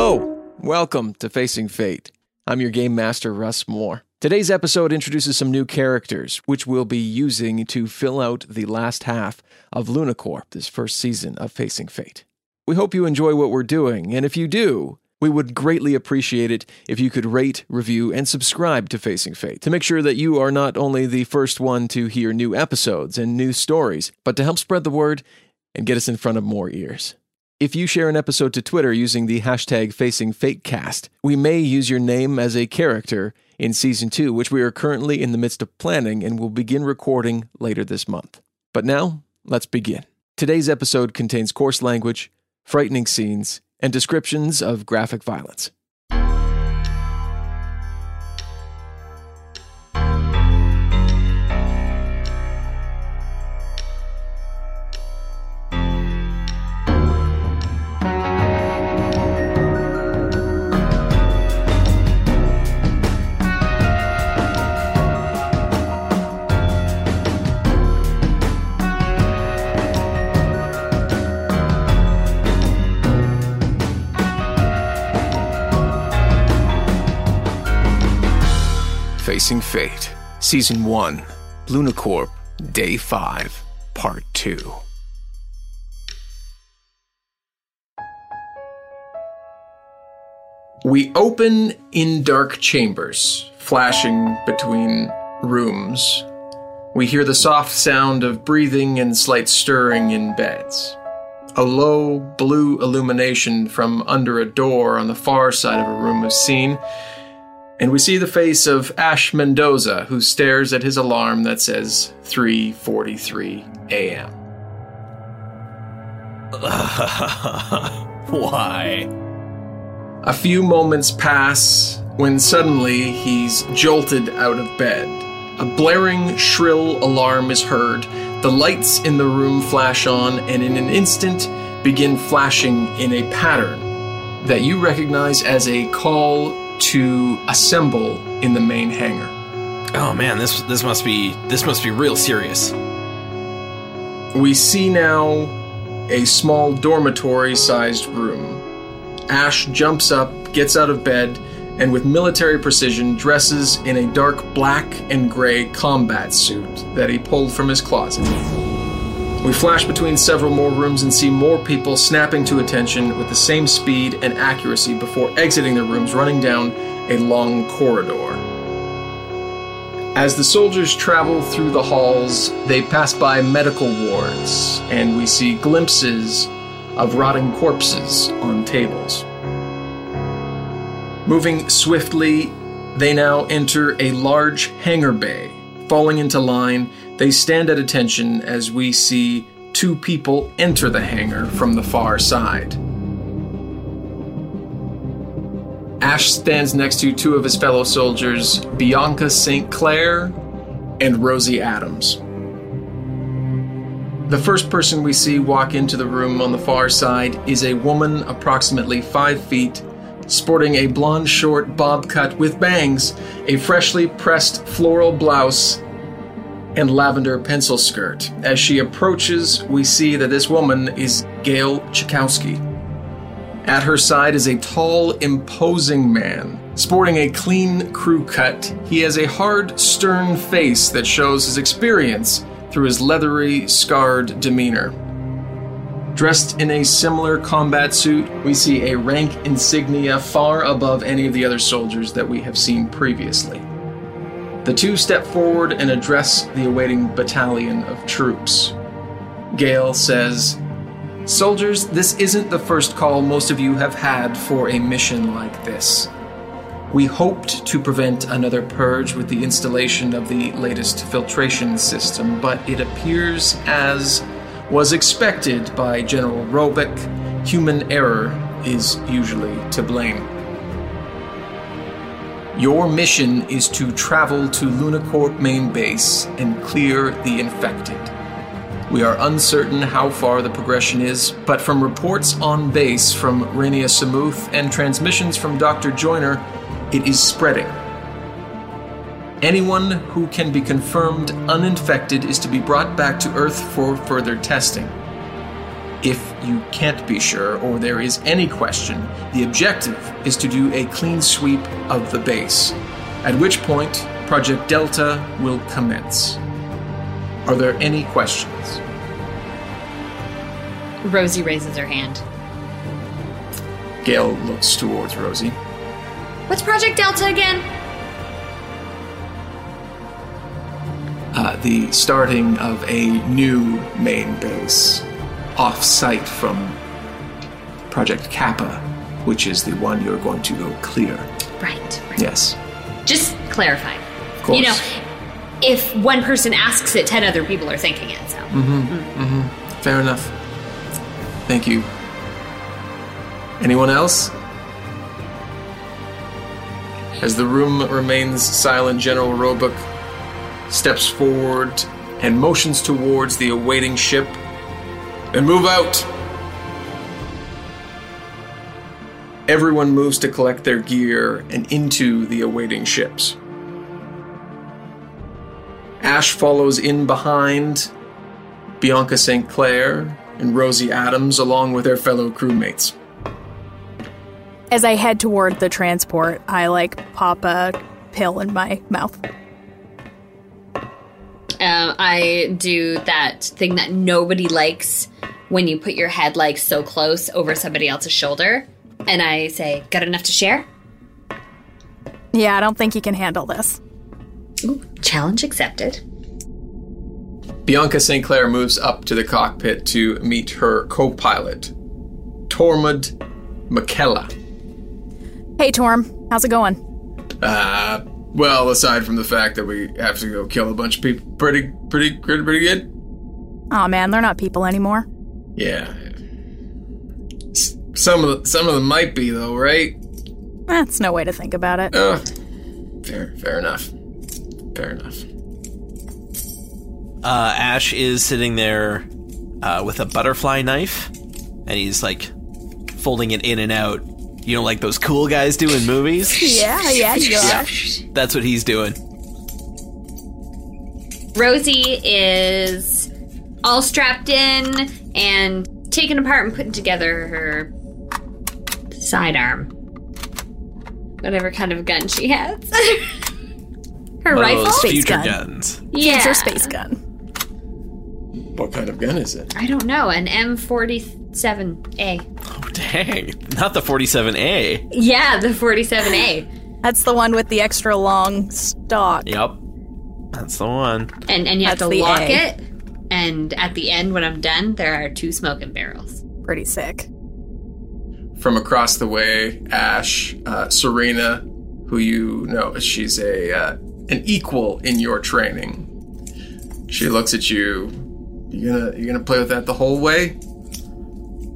Hello, welcome to Facing Fate. I'm your game master, Russ More. Today's episode introduces some new characters, which we'll be using to fill out the last half of Luna Corp, this first season of Facing Fate. We hope you enjoy what we're doing, and if you do, we would greatly appreciate it if you could rate, review, and subscribe to Facing Fate to make sure that you are not only the first one to hear new episodes and new stories, but to help spread the word and get us in front of more ears. If you share an episode to Twitter using the hashtag FacingFateCast, we may use your name as a character in season two, which we are currently in the midst of planning and will begin recording later this month. But now, let's begin. Today's episode contains coarse language, frightening scenes, and descriptions of graphic violence. Fate, Season 1, Luna Corp, Day 5, Part 2. We open in dark chambers, flashing between rooms. We hear the soft sound of breathing and slight stirring in beds. A low blue illumination from under a door on the far side of a room is seen, and we see the face of Ash Mendoza, who stares at his alarm that says 3:43 a.m. Why? A few moments pass when suddenly he's jolted out of bed. A blaring, shrill alarm is heard. The lights in the room flash on, and in an instant begin flashing in a pattern that you recognize as a call to assemble in the main hangar. Oh man, this this must be this must be real serious. We see now a small dormitory sized room. Ash jumps up, gets out of bed, and with military precision dresses in a dark black and gray combat suit that he pulled from his closet. We flash between several more rooms and see more people snapping to attention with the same speed and accuracy before exiting their rooms, running down a long corridor. As the soldiers travel through the halls, they pass by medical wards, and we see glimpses of rotting corpses on tables. Moving swiftly, they now enter a large hangar bay. Falling into line, they stand at attention as we see two people enter the hangar from the far side. Ash stands next to two of his fellow soldiers, Bianca St. Clair and Rosie Adams. The first person we see walk into the room on the far side is a woman approximately five feet, sporting a blonde short bob cut with bangs, a freshly pressed floral blouse, and lavender pencil skirt. As she approaches, we see that this woman is Gail Chakowski. At her side is a tall, imposing man. Sporting a clean crew cut, he has a hard, stern face that shows his experience through his leathery, scarred demeanor. Dressed in a similar combat suit, we see a rank insignia far above any of the other soldiers that we have seen previously. The two step forward and address the awaiting battalion of troops. Gail says, Soldiers, this isn't the first call most of you have had for a mission like this. We hoped to prevent another purge with the installation of the latest filtration system, but it appears, as was expected by General Robic, human error is usually to blame. Your mission is to travel to Luna Corp main base and clear the infected. We are uncertain how far the progression is, but from reports on base from Rania Samuth and transmissions from Dr. Joyner, it is spreading. Anyone who can be confirmed uninfected is to be brought back to Earth for further testing. If you can't be sure or there is any question, the objective is to do a clean sweep of the base, at which point Project Delta will commence. Are there any questions? Rosie raises her hand. Gail looks towards Rosie. What's Project Delta again? Uh, the starting of a new main base off site from Project Kappa, which is the one you're going to go clear. Right. right. Yes. Just clarify. Of course. You know, if one person asks it, ten other people are thinking it. So Mm-hmm. Mm-hmm. mm-hmm. Fair enough. Thank you. Anyone else? As the room remains silent, General Roebuck steps forward and motions towards the awaiting ship. And move out! Everyone moves to collect their gear and into the awaiting ships. Ash follows in behind, Bianca St. Clair, and Rosie Adams, along with their fellow crewmates. As I head toward the transport, I like pop a pill in my mouth. um, I do that thing that nobody likes when you put your head like so close over somebody else's shoulder, and I say, "Got enough to share?" Yeah, I don't think you can handle this. Ooh, challenge accepted. Bianca St. Clair moves up to the cockpit to meet her co pilot, Tormund McKella. Hey, Torm, how's it going? Uh, well, aside from the fact that we have to go kill a bunch of people, pretty, pretty, pretty, pretty good. Aw, man, they're not people anymore. Yeah. Some of the, some of them might be though, right? That's no way to think about it. Uh, fair, fair enough. Fair enough. Uh, Ash is sitting there uh, with a butterfly knife, and he's like folding it in and out. You know, like those cool guys do in movies. Yeah, yeah, yeah. That's what he's doing. Rosie is all strapped in and taken apart and putting together her sidearm. Whatever kind of gun she has. her One of rifle? those Space future gun. guns. yeah. Future space gun. What kind of gun is it? I don't know. An M47A. Oh, dang. Not the 47A. Yeah, the 47A. That's the one with the extra long stock. Yep. That's the one. And and you have That's to the lock A. it. And at the end, when I'm done, there are two smoking barrels. Pretty sick. From across the way, Ash, uh, Serena, who you know, she's a uh, an equal in your training. She looks at you. You gonna you gonna play with that the whole way?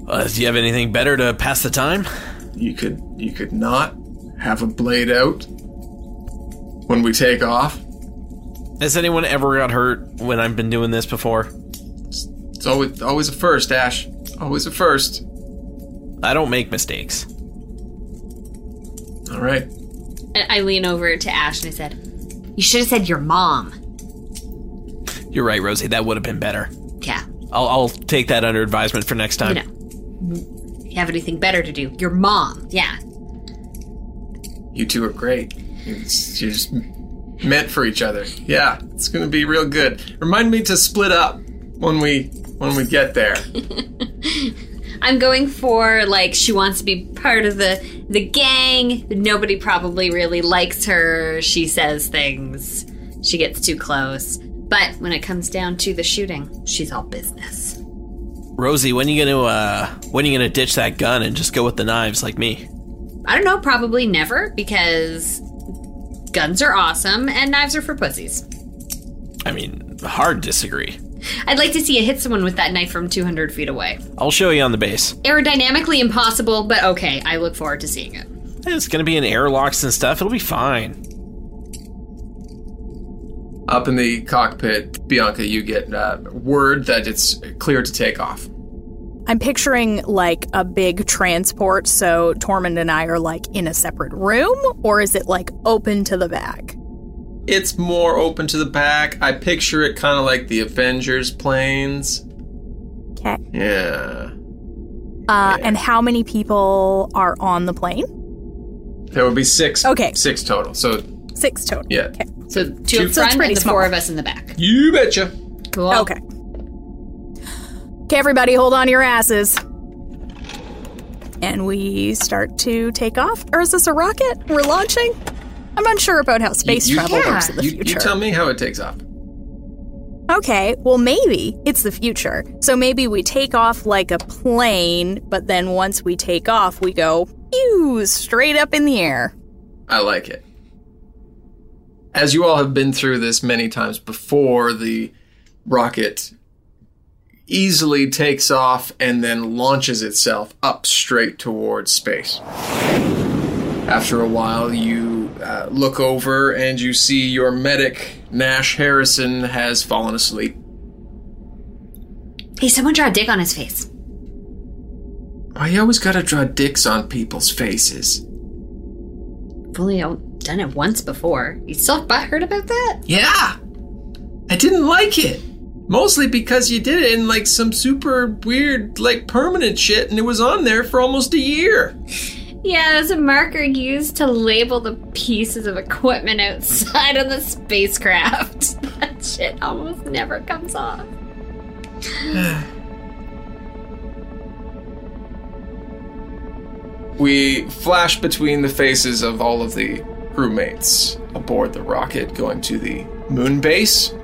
Uh, do you have anything better to pass the time? You could you could not have a blade out when we take off. Has anyone ever got hurt when I've been doing this before? It's always always a first, Ash. Always a first. I don't make mistakes. All right. And I lean over to Ash and I said, You should have said your mom. You're right, Rosie. That would have been better. Yeah. I'll, I'll take that under advisement for next time. You know. You have anything better to do? Your mom. Yeah. You two are great. It's, you're just meant for each other. Yeah, it's gonna be real good. Remind me to split up when we when we get there. I'm going for like she wants to be part of the the gang. Nobody probably really likes her. She says things. She gets too close. But when it comes down to the shooting, she's all business. Rosie, when are you gonna uh, when you gonna ditch that gun and just go with the knives like me? I don't know, probably never because guns are awesome and knives are for pussies. I mean, hard disagree. I'd like to see you hit someone with that knife from 200 feet away. I'll show you on the base. Aerodynamically impossible, but okay. I look forward to seeing it. It's gonna be in airlocks and stuff. It'll be fine. Up in the cockpit, Bianca, you get uh, word that it's clear to take off. I'm picturing like a big transport, so Tormund and I are like in a separate room, or is it like open to the back? It's more open to the back. I picture it kind of like the Avengers planes. Okay. Yeah. Uh, and how many people are on the plane? There would be six. Okay. Six total. So, Six total. yeah. Okay. So two Two- up So it's front and the small. four of us in the back. You betcha. Cool. Okay. Okay, everybody, hold on to your asses. And we start to take off. Or is this a rocket we're launching? I'm unsure about how space you- travel yeah. works in the You, future. you tell me how it takes off. Okay, well, maybe it's the future. So maybe we take off like a plane, but then once we take off, we go pew straight up in the air. I like it. As you all have been through this many times before, the rocket easily takes off and then launches itself up straight towards space. After a while, you uh, look over and you see your medic, Nash Harrison, has fallen asleep. Hey, someone draw a dick on his face. Why you always gotta draw dicks on people's faces? I've only done it once before. You still butthurt about that? Yeah. I didn't like it. Mostly because you did it in like some super weird, like permanent shit, and it was on there for almost a year. Yeah, there's a marker used to label the pieces of equipment outside of the spacecraft. that shit almost never comes off. We flash between the faces of all of the crewmates aboard the rocket going to the moon base,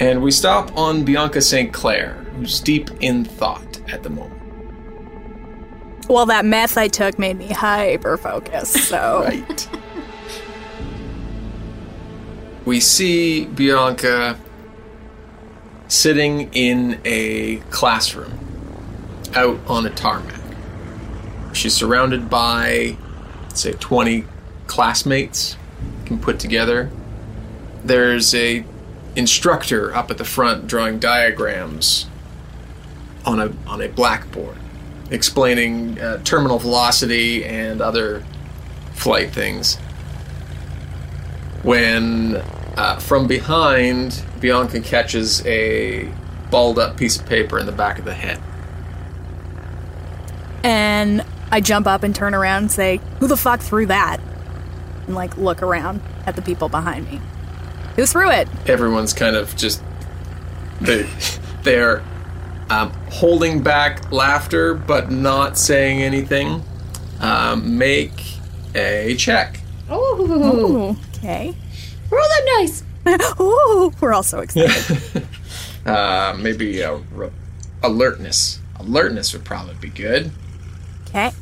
and we stop on Bianca St. Clair, who's deep in thought at the moment. Well, that meth I took made me hyper focused, so. Right. we see Bianca sitting in a classroom out on a tarmac. She's surrounded by, say, 20 classmates can put together. There's a instructor up at the front drawing diagrams on a on a blackboard explaining uh, terminal velocity and other flight things. When uh, from behind, Bianca catches a balled up piece of paper in the back of the head. And I jump up and turn around and say, Who the fuck threw that? And like look around at the people behind me. Who threw it? Everyone's kind of just they they're um, holding back laughter but not saying anything. Um, make a check. Oh, Ooh, okay. roll that dice. Ooh, we're all so excited. Uh, maybe a re- alertness. Alertness would probably be good. Okay.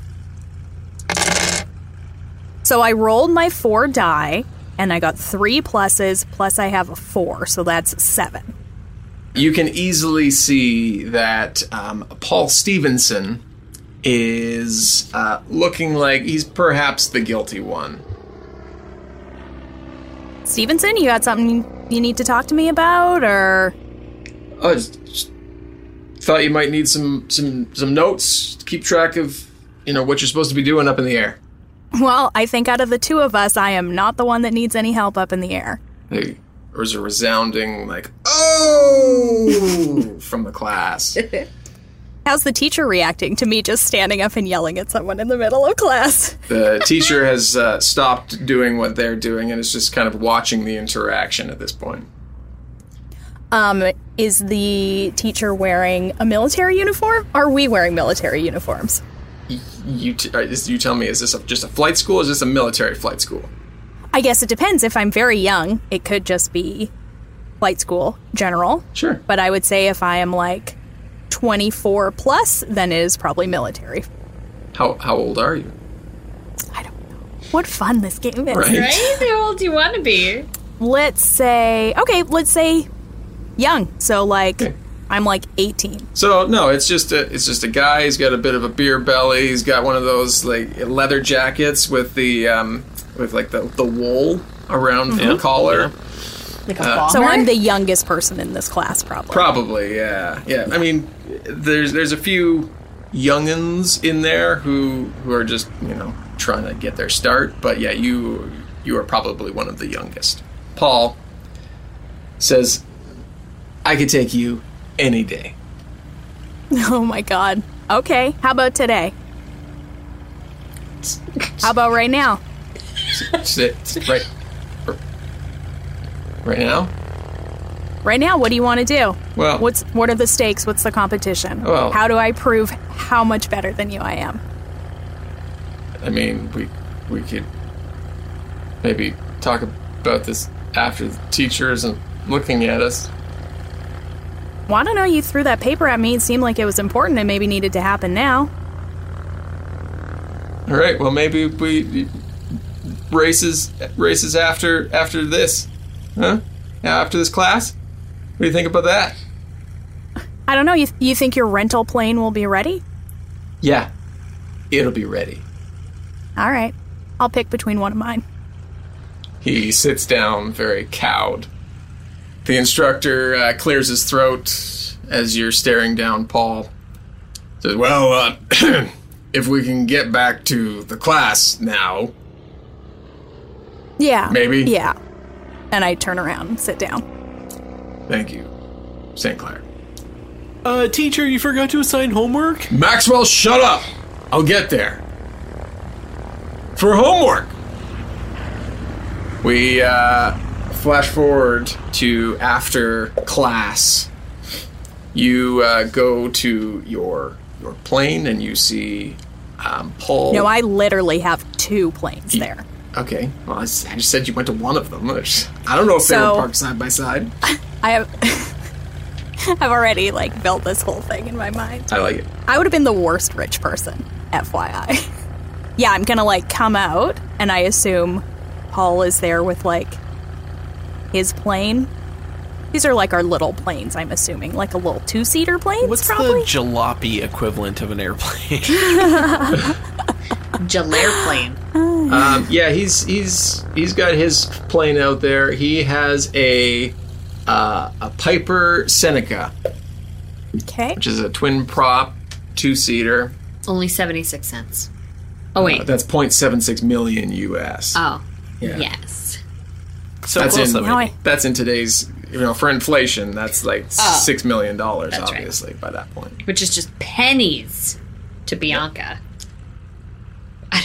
So I rolled my four die, and I got three pluses, plus I have a four, so that's seven. you can easily see that um, Paul Stevenson is uh, looking like he's perhaps the guilty one. Stevenson, you got something you need to talk to me about, or I thought you might need some some some notes to keep track of you know what you're supposed to be doing up in the air. Well, I think out of the two of us, I am not the one that needs any help up in the air. There was a resounding like "oh" from the class. How's the teacher reacting to me just standing up and yelling at someone in the middle of class? The teacher has uh, stopped doing what they're doing and is just kind of watching the interaction at this point. Um, is the teacher wearing a military uniform? Are we wearing military uniforms? You, t- uh, you tell me, is this a, just a flight school or is this a military flight school? I guess it depends. If I'm very young, it could just be flight school general. Sure. But I would say if I am like 24 plus, then it is probably military. How, how old are you? I don't know. What fun this game is. Right. Right? How old do you want to be? Let's say, okay, let's say young. So like Okay. I'm like 18. So no, it's just a it's just a guy. He's got a bit of a beer belly. He's got one of those like leather jackets with the um, with like the, the wool around the collar. Like a Uh. So I'm the youngest person in this class, probably. Probably, yeah, yeah. I mean, there's there's a few youngins in there who who are just you know trying to get their start, but yeah, you you are probably one of the youngest. Paul says, "I could take you any day." Oh my god. Okay, how about today? How about right now? Right right now. Right now, what do you want to do? Well- what's what are the stakes? What's the competition? Well- how do I prove how much better than you I am? I mean, we we could maybe talk about this after the teacher isn't looking at us. Well, I don't know. You threw that paper at me. It seemed like it was important and maybe needed to happen now. All right. Well, maybe we races races after after this, huh? Yeah, after this class. What do you think about that? I don't know. You you think your rental plane will be ready? Yeah, it'll be ready. All right, I'll pick between one of mine. He sits down, very cowed. The instructor uh, clears his throat as you're staring down Paul. Says, "Well, uh, if we can get back to the class now, Yeah. Maybe. Yeah. And I turn around and sit down. thank you, St. Clair." Uh, teacher, you forgot to assign homework? Maxwell, shut up! I'll get there. For homework! We uh, flash forward to after class. You uh, go to your your plane and you see um, Paul. No, I literally have two planes there. Okay, well, I I just said you went to one of them. I don't know if they So- were parked side by side. I have. I've already like built this whole thing in my mind. I like it. I would have been the worst rich person, FYI. yeah, I'm gonna like come out, and I assume Paul is there with like his plane. These are like our little planes, I'm assuming, like a little two-seater plane. What's probably. the jalopy equivalent of an airplane? Jalaire plane. Um, yeah, he's he's he's got his plane out there. He has a uh, a Piper Seneca, okay. which is a twin prop two seater. Only 76 cents. Oh, wait. That's 0.76 million US. oh. Yeah. Yes. So that's close in Now already. That's in today's you know for inflation. That's like Oh. six million dollars, That's right. obviously by that point. Which is just pennies to Bianca. I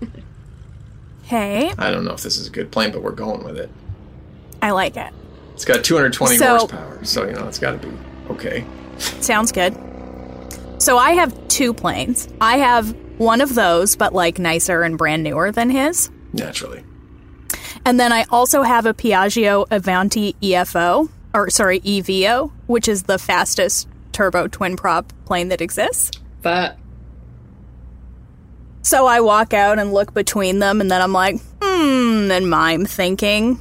don't know. Hey, I don't know if this is a good plane, but we're going with it. I like it. It's got 220 So- horsepower, so you know it's got to be okay. Sounds good. So I have two planes. I have one of those, but like nicer and brand newer than his. Naturally. And then I also have a Piaggio Avanti EFO, or sorry, EVO, which is the fastest turbo twin prop plane that exists. But So I walk out and look between them, and then I'm like, hmm, and mime thinking.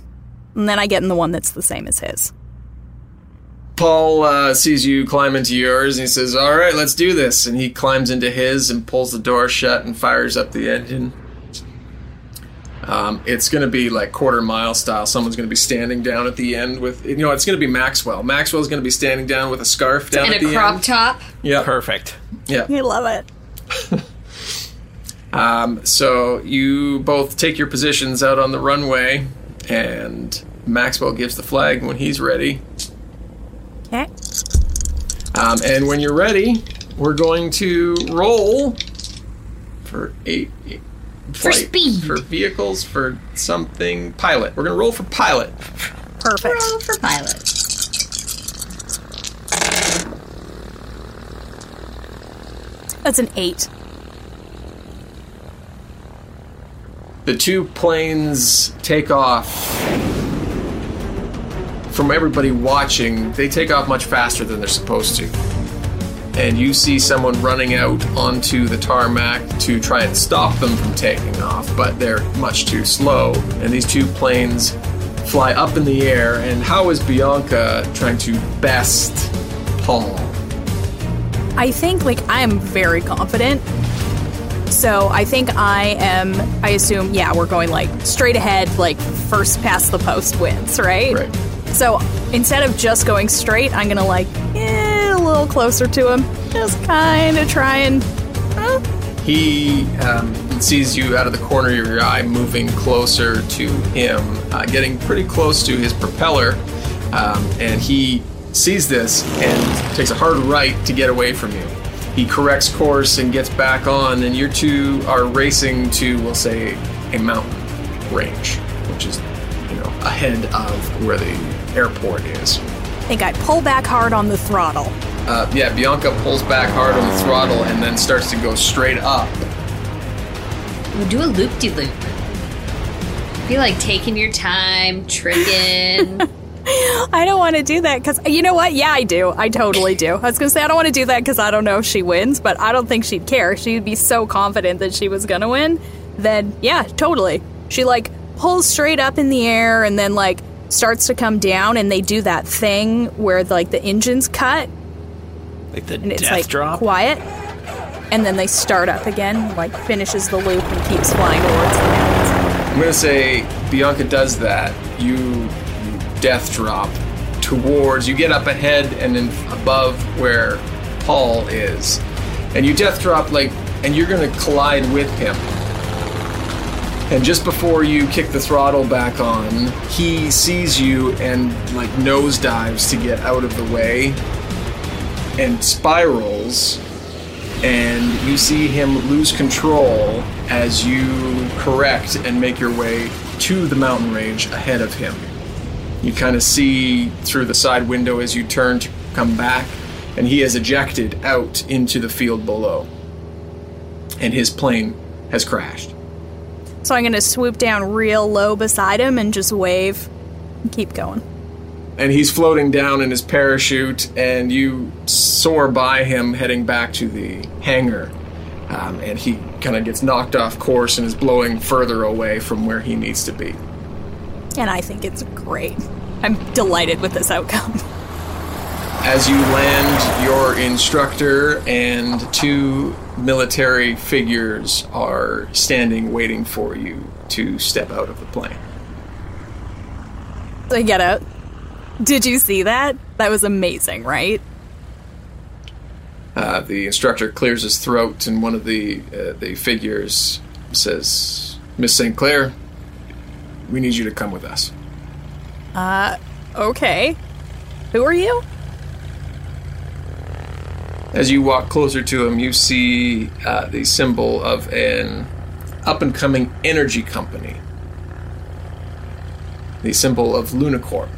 And then I get in the one that's the same as his. Paul uh, sees you climb into yours and he says, All right, let's do this. And he climbs into his and pulls the door shut and fires up the engine. Um, it's going to be like quarter mile style. Someone's going to be standing down at the end with, you know, it's going to be Maxwell. Maxwell's going to be standing down with a scarf down and at a the crop end. top. Yeah, Perfect. yeah. I love it. Um, so you both take your positions out on the runway, and Maxwell gives the flag when he's ready. Okay. Um, and when you're ready, we're going to roll for eight. eight For flight- speed. For vehicles, for something. Pilot. We're going to roll for pilot. Perfect. Roll for pilot. That's an eight. The two planes take off. From everybody watching, they take off much faster than they're supposed to. And you see someone running out onto the tarmac to try and stop them from taking off, but they're much too slow. And these two planes fly up in the air. And how is Bianca trying to best Paul. I think like I am very confident. So I think I am. I assume yeah, we're going like straight ahead, like first past the post wins, right? Right. So instead of just going straight, I'm gonna like eh, a little closer to him, just kind of trying. huh? He um, sees you out of the corner of your eye, moving closer to him, uh, getting pretty close to his propeller, um, and he sees this and takes a hard right to get away from you. He corrects course and gets back on, and you two are racing to, we'll say, a mountain range, which is, you know, ahead of where the airport is. I think I pull back hard on the throttle. Uh, yeah, Bianca pulls back hard on the throttle and then starts to go straight up. We'll do a loop de loop. Be like taking your time, tricking. I don't want to do that because you know what? Yeah, I do. I totally do. I was gonna say I don't want to do that because I don't know if she wins, but I don't think she'd care. She'd be so confident that she was gonna win. Then yeah, totally. She like pulls straight up in the air and then like starts to come down, and they do that thing where like the engines cut Like the and it's death like drop. quiet, and then they start up again, like finishes the loop and keeps flying towards the mountains. I'm gonna say Bianca does that. You, you death drop towards. You get up ahead and then above where Paul is, and you death drop like, and you're gonna collide with him. And just before you kick the throttle back on, he sees you and like nosedives to get out of the way, and spirals and you see him lose control as you correct and make your way to the mountain range ahead of him. You kind of see through the side window as you turn to come back, and he has ejected out into the field below. And his plane has crashed. So I'm gonna swoop down real low beside him and just wave and keep going. And he's floating down in his parachute, and you soar by him heading back to the hangar. Um, and he kind of gets knocked off course and is blowing further away from where he needs to be. And I think it's great. I'm delighted with this outcome. As you land, your instructor and two military figures are standing waiting for you to step out of the plane. I get out. Did you see that? That was amazing, right? Uh, the instructor clears his throat, and one of the uh, the figures says, "Miss St. Clair, we need you to come with us." Uh, okay. Who are you? As you walk closer to him, you see uh, the symbol of an up and coming energy company. The symbol of Luna Corp.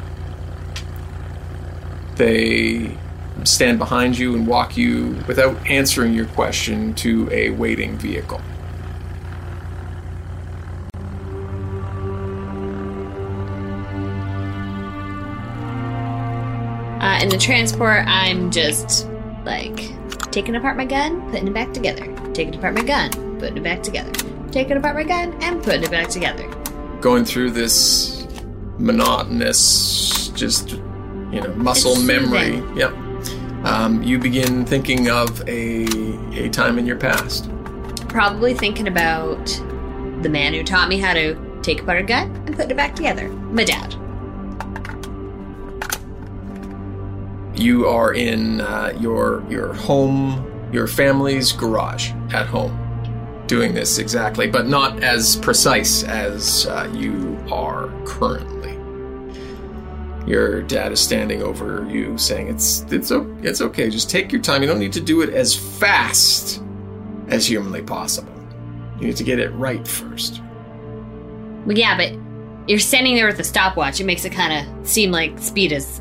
They stand behind you and walk you, without answering your question, to a waiting vehicle. Uh, in the transport, I'm just like taking apart my gun, putting it back together. Taking apart my gun, putting it back together. Taking apart my gun and putting it back together. Going through this monotonous, just, you know, muscle memory. Yep. Um, you begin thinking of a, a time in your past. Probably thinking about the man who taught me how to take apart a gut and put it back together. My dad. you are in uh, your your home, your family's garage at home, doing this exactly, but not as precise as uh, you are currently. Your dad is standing over you, saying, "It's it's it's okay. Just take your time. You don't need to do it as fast as humanly possible. You need to get it right first. Well, yeah, but you're standing there with a stopwatch. It makes it kind of seem like speed is.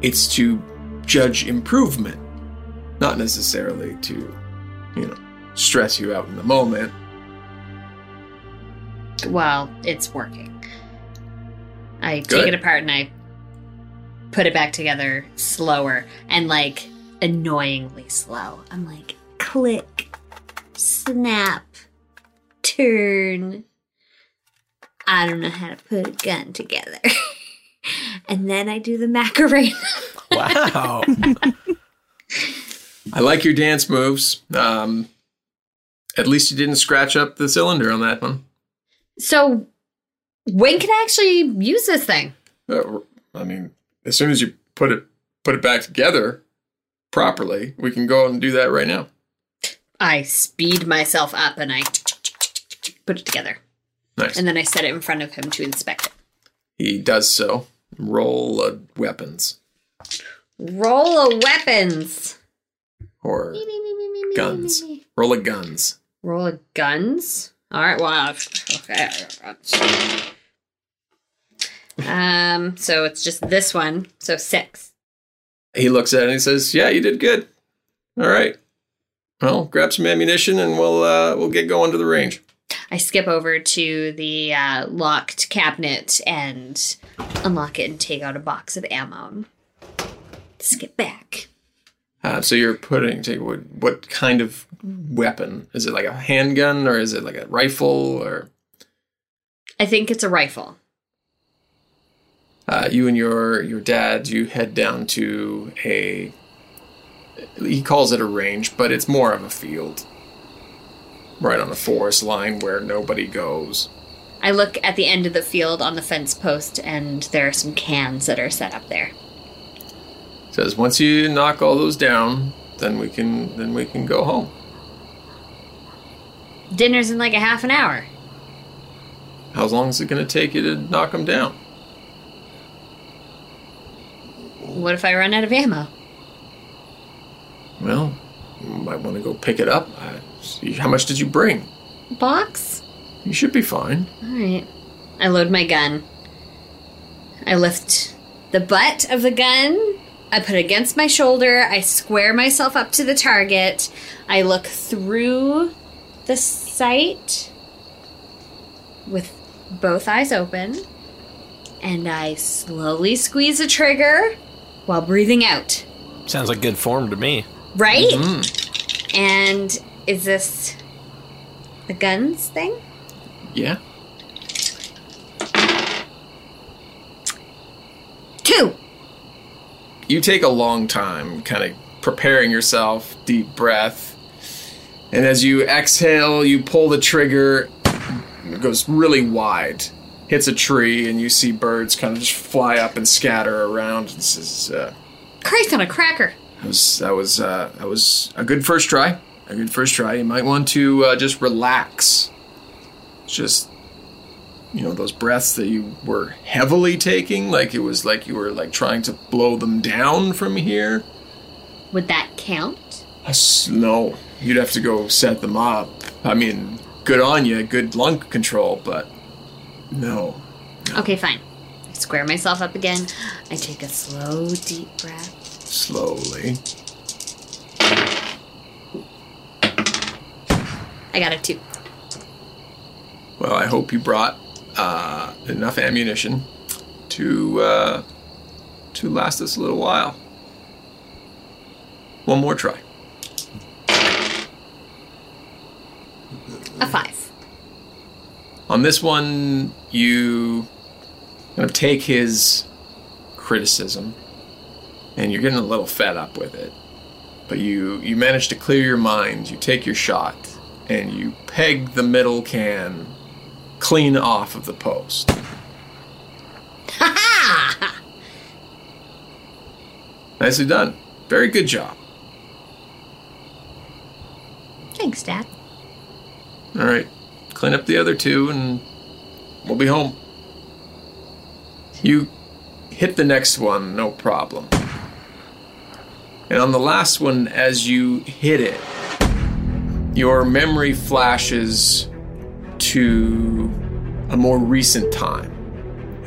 It's to judge improvement, not necessarily to, you know, stress you out in the moment." Well, it's working. I Good. take it apart and I put it back together slower and like annoyingly slow. I'm like, click, snap, turn. I don't know how to put a gun together. and then I do the Macarena. Wow. I like your dance moves. Um, at least you didn't scratch up the cylinder on that one. So, when can I actually use this thing? Uh, I mean, as soon as you put it put it back together properly, we can go and do that right now. I speed myself up and I put it together. Nice. And then I set it in front of him to inspect it. he does so. Roll uh, weapons Roll of weapons. or guns. Roll a guns. Roll of guns. All right. Wow. Okay. Um. So it's just this one. So six. He looks at it and he says, "Yeah, you did good. All right. Well, grab some ammunition and we'll uh, we'll get going to the range." I skip over to the uh, locked cabinet and unlock it and take out a box of ammo. Skip back. Uh, so you're putting take what what kind of weapon is it? Like a handgun or is it like a rifle or? I think it's a rifle. Uh, you and your your dad you head down to a he calls it a range but it's more of a field right on the forest line where nobody goes I look at the end of the field on the fence post, and there are some cans that are set up there. says once you knock all those down then we can then we can go home Dinner's in like a half an hour. how long is it going to take you to knock them down What if I run out of ammo? well you might want to go pick it up uh, see, how much did you bring Box? you should be fine Alright. I load my gun. I lift the butt of the gun. I put it against my shoulder. I square myself up to the target. I look through the sight with both eyes open. And I slowly squeeze the trigger while breathing out. Sounds like good form to me. Right? Mm-hmm. And is this the guns thing? yeah Two! you take a long time kind of preparing yourself, deep breath. And as you exhale, you pull the trigger, it goes really wide, hits a tree, and you see birds kind of just fly up and scatter around. This is, uh, Christ on a cracker! that was, that was, uh, that was a good first try. A good first try. You might want to uh, just relax. Just, you know, those breaths that you were heavily taking, like it was like you were like trying to blow them down from here. Would that count? Us- No, you'd have to go set them up. I mean, good on you, good lung control, but no. Okay, fine. I square myself up again. I take a slow, deep breath. Slowly. I got a two. Well, I hope you brought uh, enough ammunition to uh, to last us a little while. One more try. A five. On this one, you kind of take his criticism, and you're getting a little fed up with it. But you you manage to clear your mind. You take your shot, and you peg the middle can clean off of the post. Nicely done. Very good job. Thanks, Dad. All right, clean up the other two, and we'll be home. You hit the next one, no problem. And on the last one, as you hit it, your memory flashes to a more recent time.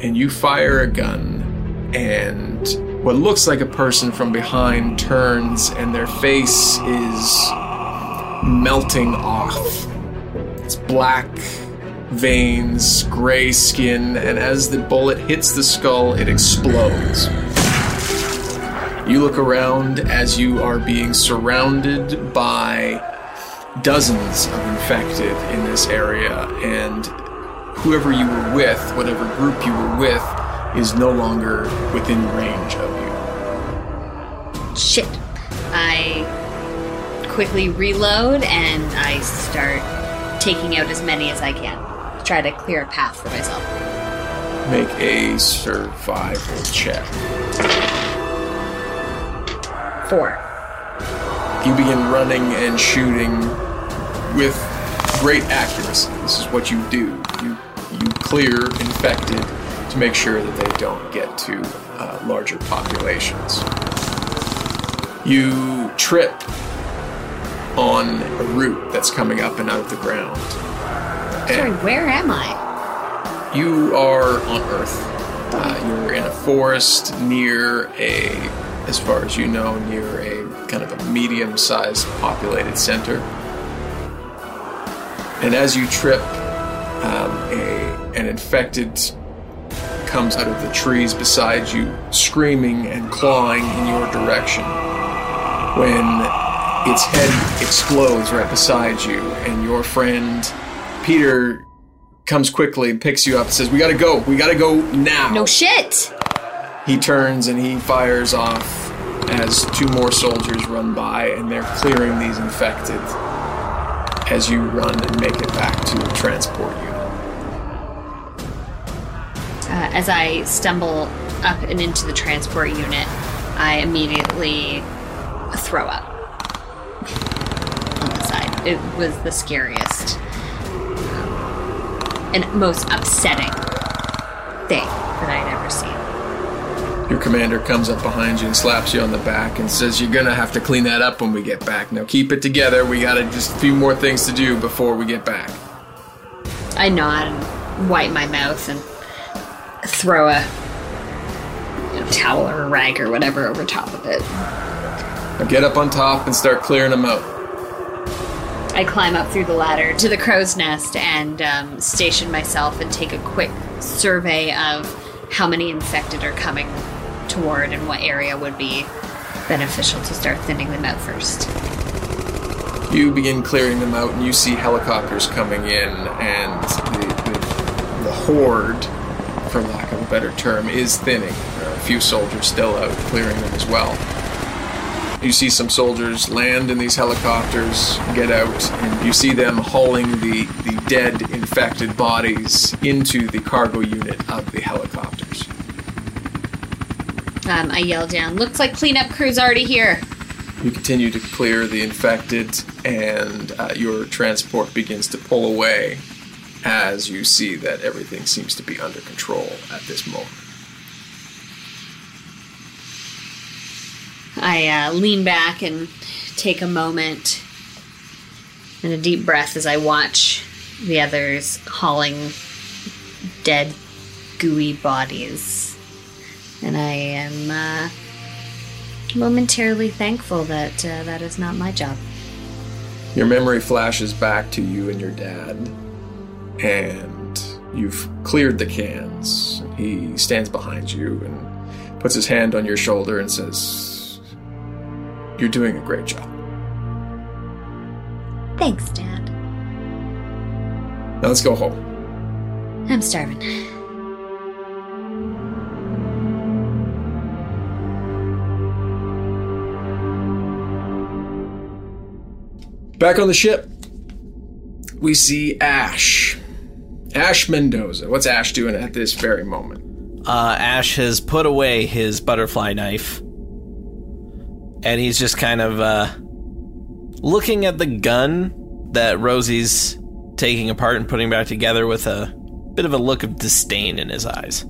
And you fire a gun, and what looks like a person from behind turns, and their face is melting off. It's black veins, gray skin, and as the bullet hits the skull, it explodes. You look around as you are being surrounded by dozens of infected in this area, and whoever you were with, whatever group you were with, is no longer within range of you. Shit. I quickly reload and I start taking out as many as I can to try to clear a path for myself. Make a survival check. Four. You begin running and shooting with great accuracy. This is what you do. You you clear infected to make sure that they don't get to uh, larger populations. You trip on a root that's coming up and out of the ground. Sorry, And where am I? you are on Earth. Uh, you're in a forest near a, as far as you know, near a kind of a medium sized populated center. And as you trip, um, a, an infected comes out of the trees beside you, screaming and clawing in your direction. When its head explodes right beside you, and your friend Peter comes quickly and picks you up and says, We gotta go, we gotta go now. No shit! He turns and he fires off as two more soldiers run by and they're clearing these infected as you run and make it back to transport unit. Uh, as I stumble up and into the transport unit, I immediately throw up on the side. It was the scariest um, and most upsetting thing that I'd ever seen. Your commander comes up behind you and slaps you on the back and says, You're gonna have to clean that up when we get back. Now keep it together. We got just a few more things to do before we get back. I nod and wipe my mouth and throw a you know, towel or a rag or whatever over top of it. Now get up on top and start clearing them out. I climb up through the ladder to the crow's nest and um, station myself and take a quick survey of how many infected are coming toward and what area would be beneficial to start thinning them out first. You begin clearing them out, and you see helicopters coming in, and the, the, the horde, for lack of a better term, is thinning. There are a few soldiers still out clearing them as well. You see some soldiers land in these helicopters, get out, and you see them hauling the, the dead, infected bodies into the cargo unit of the helicopters. Um, I yell down, looks like cleanup crew's already here. You continue to clear the infected, and uh, your transport begins to pull away as you see that everything seems to be under control at this moment. I uh, lean back and take a moment and a deep breath as I watch the others hauling dead, gooey bodies. And I am uh, momentarily thankful that uh, that is not my job. Your memory flashes back to you and your dad, and you've cleared the cans. He stands behind you and puts his hand on your shoulder and says, You're doing a great job. Thanks, Dad. Now let's go home. I'm starving. Back on the ship, we see Ash. Ash Mendoza. What's Ash doing at this very moment? Uh, Ash has put away his butterfly knife, and he's just kind of uh, looking at the gun that Rosie's taking apart and putting back together with a bit of a look of disdain in his eyes.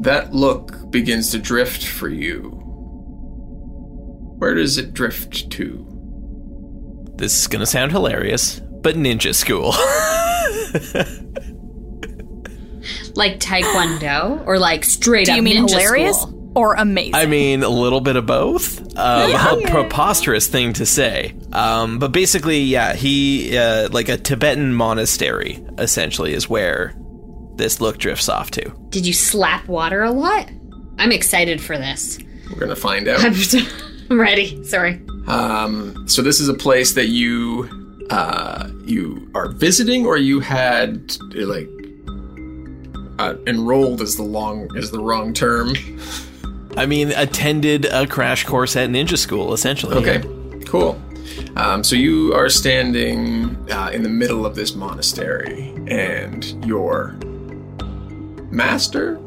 That look begins to drift for you. Where does it drift to? This is gonna sound hilarious, but ninja school. Like Taekwondo or like straight Do up you mean ninja hilarious school? Or amazing? I mean, a little bit of both. Um, Yeah. a preposterous thing to say. Um, but basically, yeah, he uh, like a Tibetan monastery essentially is where this look drifts off to. Did you slap water a lot? I'm excited for this. We're gonna find out. I'm, I'm ready. Sorry. Um, so this is a place that you uh, you are visiting, or you had like uh, enrolled is the long is the wrong term. I mean, attended a crash course at ninja school, essentially. Okay, cool. Um, so you are standing uh, in the middle of this monastery, and your master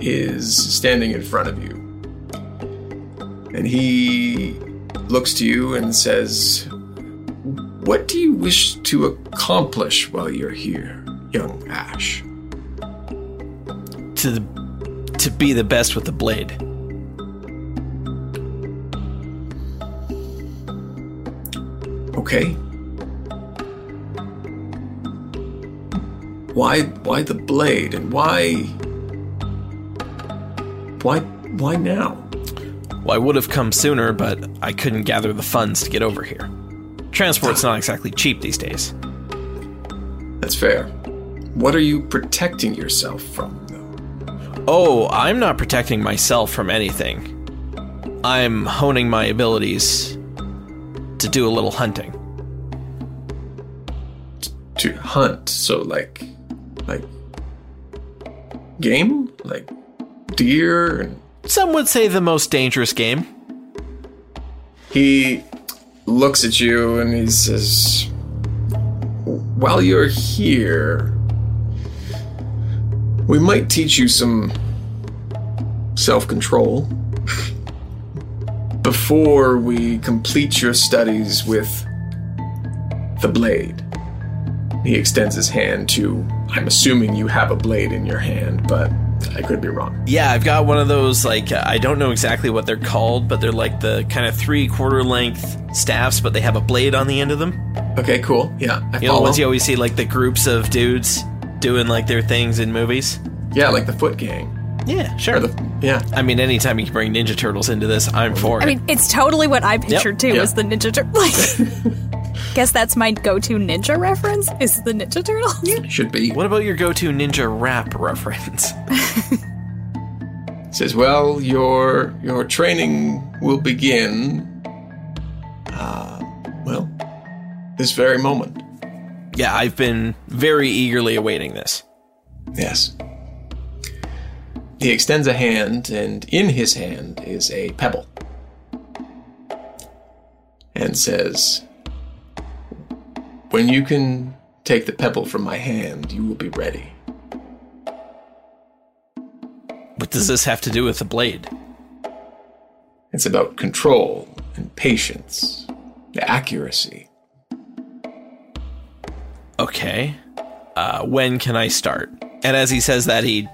is standing in front of you. And he looks to you and says, What do you wish to accomplish while you're here, young Ash? To to be the best with the blade. Okay. Why why the blade and why why why now? Well, I would have come sooner, but I couldn't gather the funds to get over here. Transport's not exactly cheap these days. That's fair. What are you protecting yourself from though? Oh, I'm not protecting myself from anything. I'm honing my abilities to do a little hunting. To hunt, so like like game? Like deer and Some would say the most dangerous game. He looks at you and he says, While you're here, we might teach you some self control before we complete your studies with the blade. He extends his hand to, I'm assuming you have a blade in your hand, but I could be wrong. Yeah, I've got one of those, like, uh, I don't know exactly what they're called, but they're like the kind of three quarter length staffs, but they have a blade on the end of them. Okay, cool. Yeah, I You know, the ones you always see, like the groups of dudes doing like their things in movies. yeah, like the Foot Gang. Yeah, sure. the, yeah. I mean, anytime you can bring Ninja Turtles into this, I'm for it. I mean, it's totally what I pictured too. yeah. Was the Ninja Turtle? Like, guess that's my go-to ninja reference. Is the Ninja Turtle? Should be. what about your go-to ninja rap reference? says, "Well, your your training will begin. Uh, well, this very moment. yeah, I've been very eagerly awaiting this. Yes." He extends a hand, and in his hand is a pebble, and says, "When you can take the pebble from my hand, you will be ready." What does this have to do with the blade? It's about control and patience, the accuracy. Okay. Uh, when can I start? And as he says that, he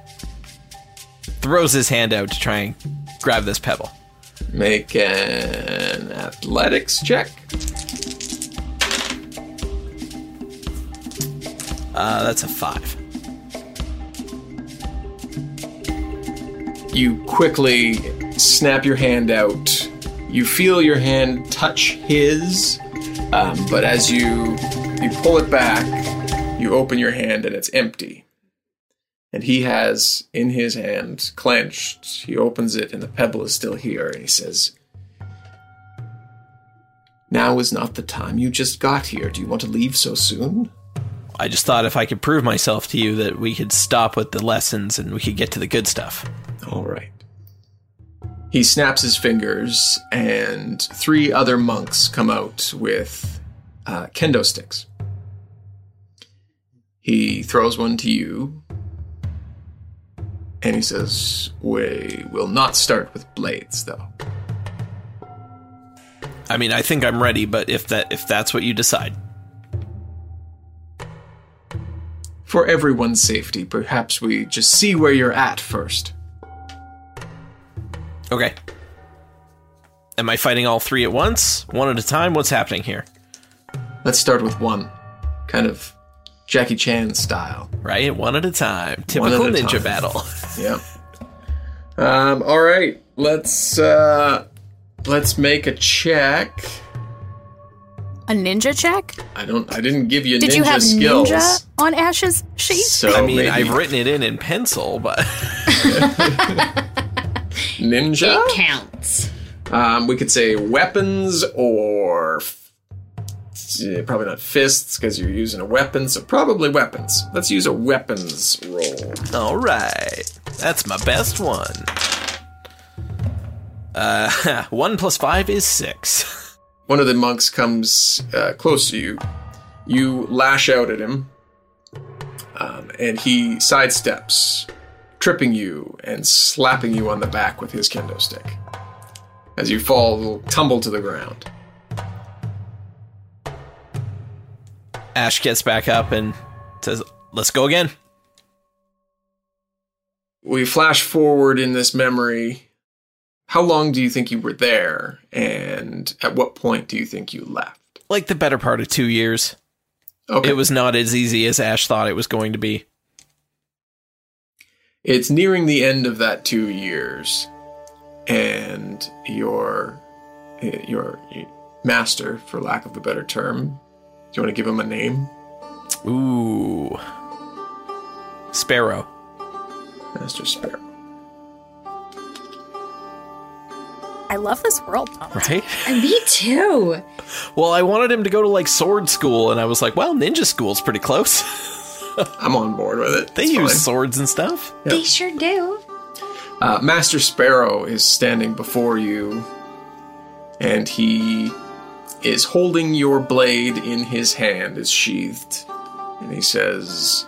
throws his hand out to try and grab this pebble. Make an athletics check. Uh, that's a five. You quickly snap your hand out. You feel your hand touch his, um, but as you you pull it back, you open your hand and it's empty. And he has in his hand clenched. He opens it and the pebble is still here. And he says, "Now is not the time. You just got here. Do you want to leave so soon?" I just thought if I could prove myself to you that we could stop with the lessons and we could get to the good stuff. All right. He snaps his fingers, and three other monks come out with uh, kendo sticks. He throws one to you, and he says, We will not start with blades, though. I mean, I think I'm ready, but if that if that's what you decide, For everyone's safety, perhaps we just see where you're at first. okay. Am I fighting all three at once, one at a time? What's happening here? Let's start with one, kind of Jackie Chan style. Right, one at a time. Typical a ninja time. battle. Yeah. Um, all right. Let's uh let's make a check. A ninja check? I don't I didn't give you Did ninja you have skills. ninja on Ash's sheet? So I mean, maybe I've written it in in pencil, but ninja. It counts. Um, we could say weapons or f- probably not fists because you're using a weapon. So probably weapons. Let's use a weapons roll. all right, that's my best one. Uh, one plus five is six. One of the monks comes uh, close to you. You lash out at him, um, and he sidesteps, tripping you and slapping you on the back with his kendo stick. As you fall, tumble to the ground. Ash gets back up and says, "Let's go again." We flash forward in this memory. How long do you think you were there, and at what point do you think you left? Like the better part of two years. Okay. It was not as easy as Ash thought it was going to be. It's nearing the end of that two years, and your your master, for lack of a better term, do you want to give him a name? Ooh. Sparrow. Master Sparrow. I love this world, Thomas. Right? And me too. Well, I wanted him to go to like sword school, and I was like, well, ninja school's pretty close. I'm on board with it. they It's use fine. swords and stuff. They sure do. Uh, Master Sparrow is standing before you, and he is holding your blade in his hand, is sheathed, and he says,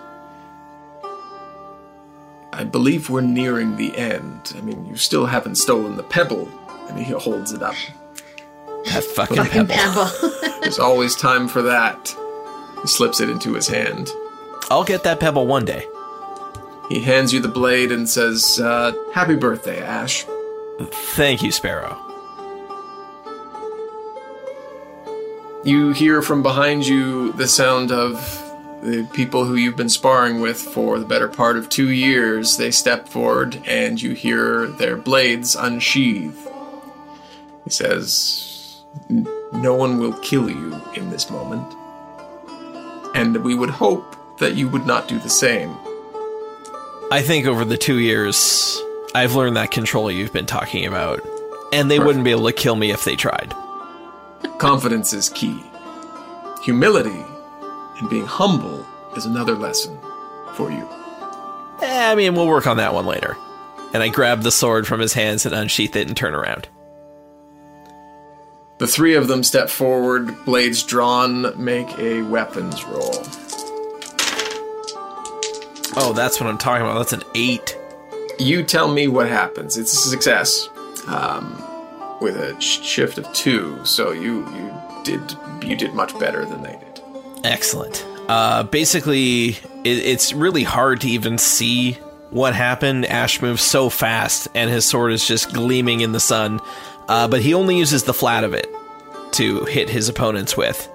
"I believe we're nearing the end. I mean, you still haven't stolen the pebble." And he holds it up. That fucking, Fucking pebble. pebble. There's always time for that. He slips it into his hand. I'll get that pebble one day. He hands you the blade and says, uh, "Happy birthday, Ash." Thank you, Sparrow. You hear from behind you the sound of the people who you've been sparring with for the better part of two years. They step forward and you hear their blades unsheathe. He says, No one will kill you in this moment. And we would hope that you would not do the same. I think over the two years, I've learned that control you've been talking about, and they wouldn't be able to kill me if they tried. Confidence is key. Humility and being humble is another lesson for you. Eh, I mean, we'll work on that one later. And I grab the sword from his hands and unsheath it and turn around. The three of them step forward, blades drawn, make a weapons roll. Oh, that's what I'm talking about. That's an eight. You tell me what happens. It's a success um, with a shift of two, so you you did you did much better than they did. Excellent. Uh, basically, it, it's really hard to even see what happened. Ash moves so fast, and his sword is just gleaming in the sun. Uh, but he only uses the flat of it to hit his opponents with.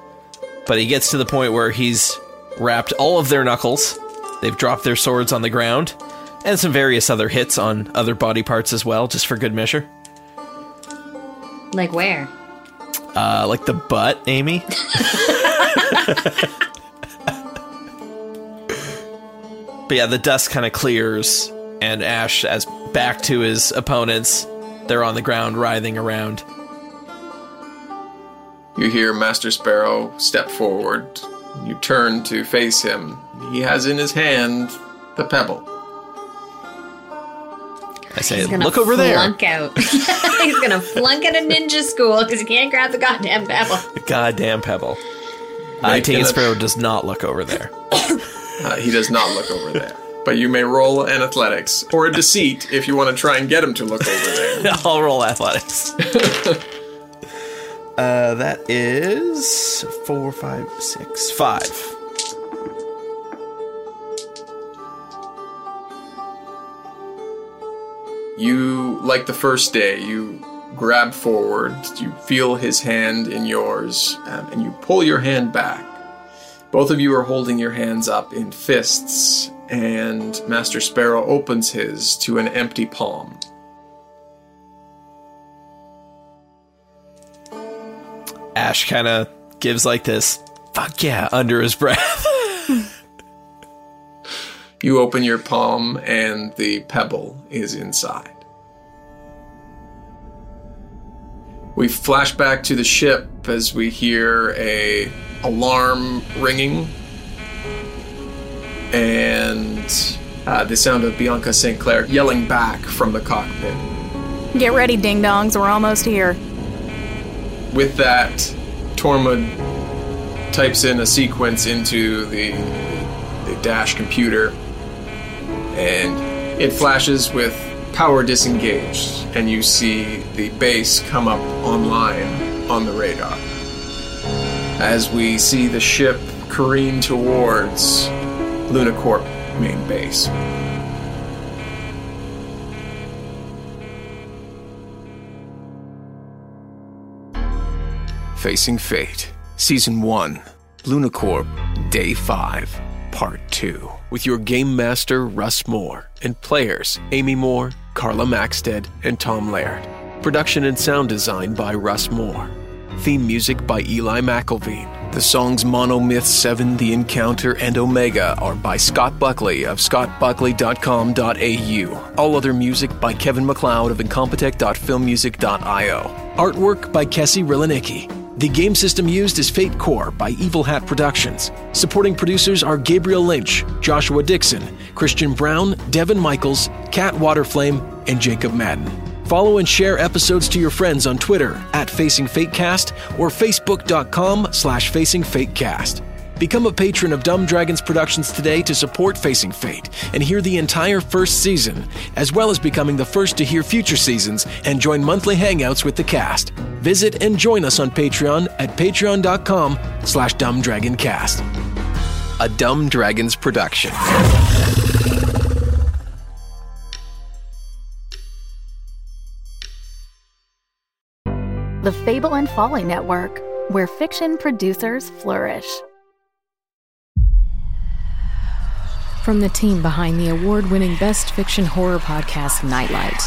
But he gets to the point where he's wrapped all of their knuckles. They've dropped their swords on the ground, and some various other hits on other body parts as well, just for good measure. Like where? Uh, like the butt, Amy. but yeah, the dust kind of clears, and Ash, as back to his opponents, they're on the ground writhing around. You hear Master Sparrow step forward. You turn to face him. He has in his hand the pebble. I say, He's gonna "Look over there, flunk out. He's gonna flunk out of ninja school because he can't grab the goddamn pebble. the goddamn pebble." I Make take it Sparrow does not look over there. Uh, he does not look over there. But you may roll an athletics or a deceit if you want to try and get him to look over there. I'll roll athletics. uh, that is four, five, six, five. You, like the first day, you grab forward, you feel his hand in yours, um, and you pull your hand back. Both of you are holding your hands up in fists, and Master Sparrow opens his to an empty palm. Ash kind of gives like this, fuck yeah, under his breath. You open your palm, and the pebble is inside. We flash back to the ship as we hear a alarm ringing, and uh, the sound of Bianca St. Clair yelling back from the cockpit. Get ready, ding dongs. We're almost here. With that, Tormund types in a sequence into the, the dash computer, and it flashes with power disengaged, and you see the base come up online on the radar. As we see the ship careen towards Luna Corp main base. Facing Fate, Season 1, Luna Corp, Day 5, Part 2. With your game master Russ More and players Amy More, Carla Maxted, and Tom Laird. Production and sound design by Russ More. Theme music by Eli McIlveen. The songs Monomyth 7, The Encounter, and Omega are by Scott Buckley of scottbuckley.com.au. All other music by Kevin McLeod of incompetech.filmmusic.io. Artwork by Kessi Riliniki. The game system used is Fate Core by Evil Hat Productions. Supporting producers are Gabriel Lynch, Joshua Dixon, Christian Brown, Devin Michaels, Kat Waterflame, and Jacob Madden. Follow and share episodes to your friends on Twitter at Facing Fatecast or Facebook.com slash Facing Fatecast. Become a patron of Dumb Dragons Productions today to support Facing Fate and hear the entire first season, as well as becoming the first to hear future seasons and join monthly hangouts with the cast. Visit and join us on Patreon at patreon.com slash dumbdragoncast. A Dumb Dragons production. The Fable and Folly Network, where fiction producers flourish. From the team behind the award winning Best Fiction Horror podcast, Nightlight.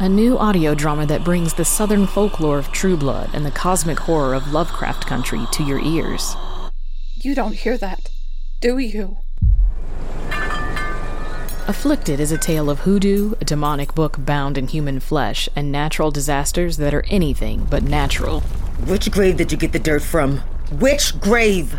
A new audio drama that brings the southern folklore of True Blood and the cosmic horror of Lovecraft Country to your ears. You don't hear that, do you? Afflicted is a tale of hoodoo, a demonic book bound in human flesh, and natural disasters that are anything but natural. Which grave did you get the dirt from? Which grave?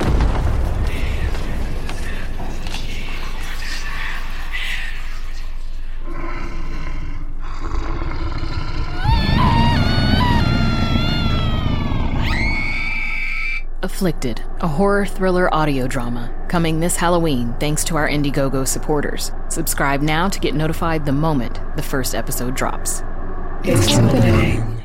Afflicted, a horror thriller audio drama, coming this Halloween thanks to our Indiegogo supporters. Subscribe now to get notified the moment the first episode drops. It's happening.